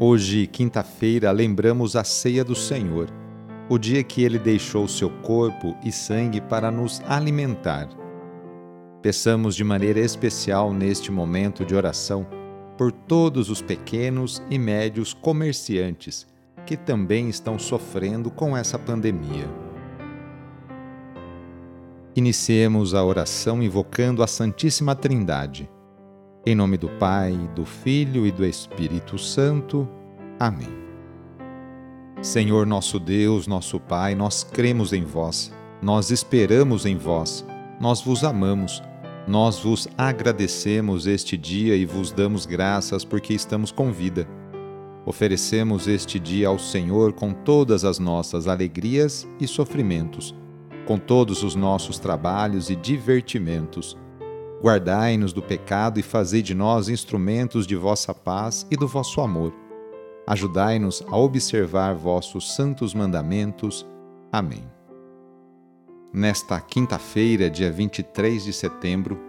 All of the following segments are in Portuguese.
Hoje, quinta-feira, lembramos a ceia do Senhor, o dia que ele deixou seu corpo e sangue para nos alimentar. Peçamos de maneira especial neste momento de oração por todos os pequenos e médios comerciantes que também estão sofrendo com essa pandemia. Iniciemos a oração invocando a Santíssima Trindade. Em nome do Pai, do Filho e do Espírito Santo. Amém. Senhor nosso Deus, nosso Pai, nós cremos em vós, nós esperamos em vós, nós vos amamos, nós vos agradecemos este dia e vos damos graças porque estamos com vida. Oferecemos este dia ao Senhor com todas as nossas alegrias e sofrimentos, com todos os nossos trabalhos e divertimentos Guardai-nos do pecado e fazei de nós instrumentos de vossa paz e do vosso amor. Ajudai-nos a observar vossos santos mandamentos. Amém. Nesta quinta-feira, dia 23 de setembro,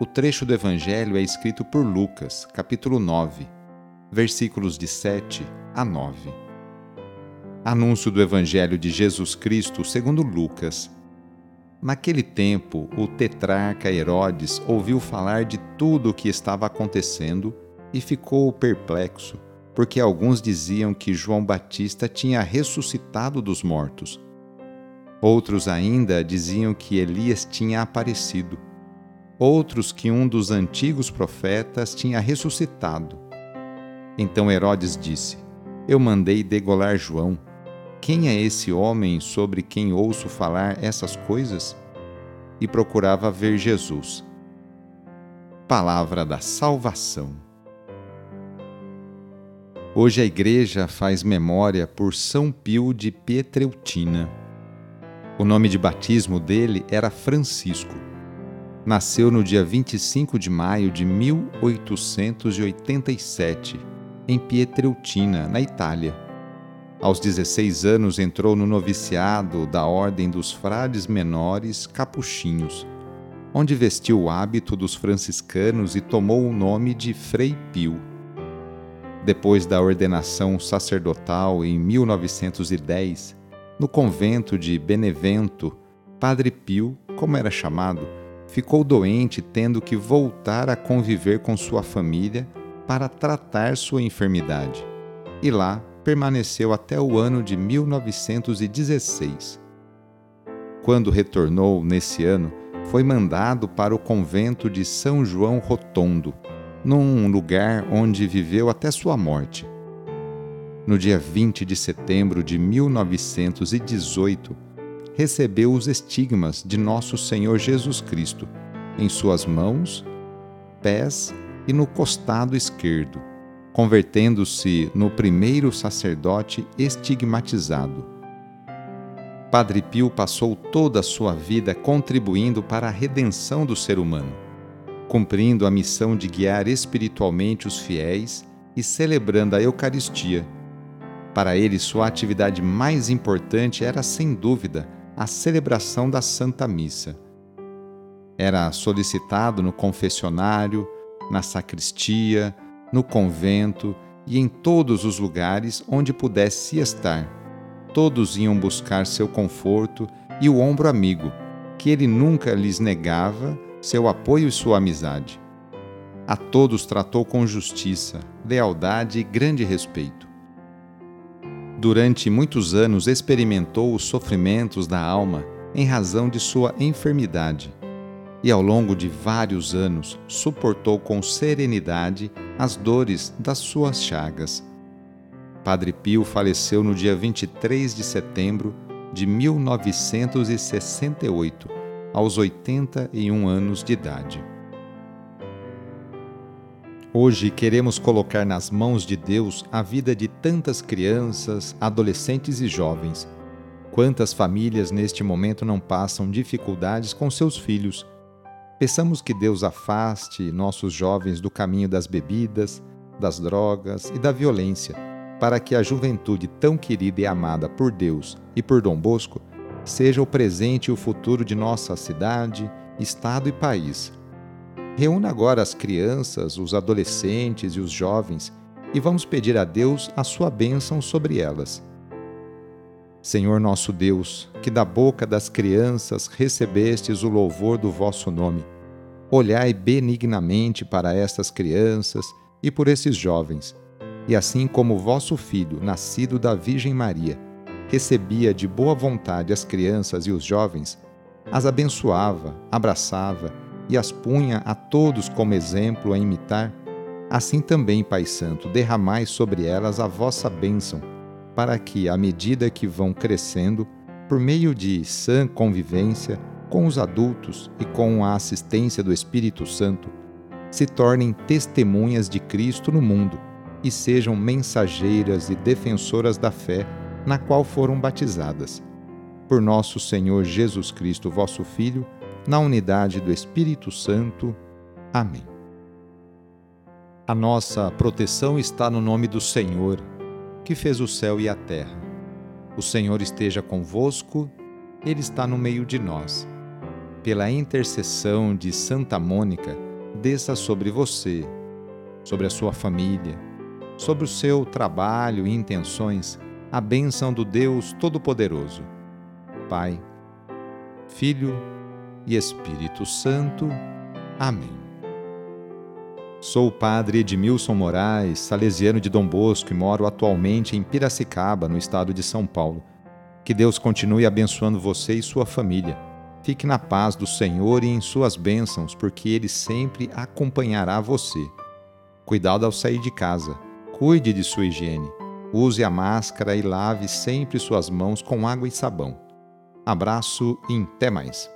o trecho do Evangelho é escrito por Lucas, capítulo 9, versículos de 7 a 9. Anúncio do Evangelho de Jesus Cristo segundo Lucas, Naquele tempo, o tetrarca Herodes ouviu falar de tudo o que estava acontecendo e ficou perplexo, porque alguns diziam que João Batista tinha ressuscitado dos mortos. Outros ainda diziam que Elias tinha aparecido. Outros que um dos antigos profetas tinha ressuscitado. Então Herodes disse: Eu mandei degolar João quem é esse homem sobre quem ouço falar essas coisas? E procurava ver Jesus. Palavra da Salvação. Hoje a Igreja faz memória por São Pio de Pietreutina. O nome de batismo dele era Francisco. Nasceu no dia 25 de maio de 1887, em Pietreutina, na Itália aos 16 anos entrou no noviciado da Ordem dos Frades Menores Capuchinhos, onde vestiu o hábito dos franciscanos e tomou o nome de Frei Pio. Depois da ordenação sacerdotal em 1910, no convento de Benevento, Padre Pio, como era chamado, ficou doente tendo que voltar a conviver com sua família para tratar sua enfermidade. E lá permaneceu até o ano de 1916. Quando retornou nesse ano, foi mandado para o convento de São João Rotondo, num lugar onde viveu até sua morte. No dia 20 de setembro de 1918, recebeu os estigmas de Nosso Senhor Jesus Cristo em suas mãos, pés e no costado esquerdo convertendo-se no primeiro sacerdote estigmatizado. Padre Pio passou toda a sua vida contribuindo para a redenção do ser humano, cumprindo a missão de guiar espiritualmente os fiéis e celebrando a Eucaristia. Para ele, sua atividade mais importante era, sem dúvida, a celebração da Santa Missa. Era solicitado no confessionário, na sacristia, no convento e em todos os lugares onde pudesse estar. Todos iam buscar seu conforto e o ombro amigo, que ele nunca lhes negava seu apoio e sua amizade. A todos tratou com justiça, lealdade e grande respeito. Durante muitos anos experimentou os sofrimentos da alma em razão de sua enfermidade e, ao longo de vários anos, suportou com serenidade as dores das suas chagas. Padre Pio faleceu no dia 23 de setembro de 1968, aos 81 anos de idade. Hoje queremos colocar nas mãos de Deus a vida de tantas crianças, adolescentes e jovens. Quantas famílias neste momento não passam dificuldades com seus filhos Peçamos que Deus afaste nossos jovens do caminho das bebidas, das drogas e da violência, para que a juventude tão querida e amada por Deus e por Dom Bosco seja o presente e o futuro de nossa cidade, estado e país. Reúna agora as crianças, os adolescentes e os jovens e vamos pedir a Deus a sua bênção sobre elas. Senhor nosso Deus, que da boca das crianças recebestes o louvor do vosso nome, olhai benignamente para estas crianças e por esses jovens, e assim como vosso Filho, nascido da Virgem Maria, recebia de boa vontade as crianças e os jovens, as abençoava, abraçava e as punha a todos como exemplo a imitar, assim também, Pai Santo, derramai sobre elas a vossa bênção, para que, à medida que vão crescendo, por meio de sã convivência com os adultos e com a assistência do Espírito Santo, se tornem testemunhas de Cristo no mundo e sejam mensageiras e defensoras da fé na qual foram batizadas. Por nosso Senhor Jesus Cristo, vosso Filho, na unidade do Espírito Santo. Amém. A nossa proteção está no nome do Senhor, que fez o céu e a terra. O Senhor esteja convosco, Ele está no meio de nós. Pela intercessão de Santa Mônica, desça sobre você, sobre a sua família, sobre o seu trabalho e intenções a bênção do Deus Todo-Poderoso. Pai, Filho e Espírito Santo. Amém. Sou o padre Edmilson Moraes, salesiano de Dom Bosco e moro atualmente em Piracicaba, no estado de São Paulo. Que Deus continue abençoando você e sua família. Fique na paz do Senhor e em suas bênçãos, porque Ele sempre acompanhará você. Cuidado ao sair de casa. Cuide de sua higiene. Use a máscara e lave sempre suas mãos com água e sabão. Abraço e até mais.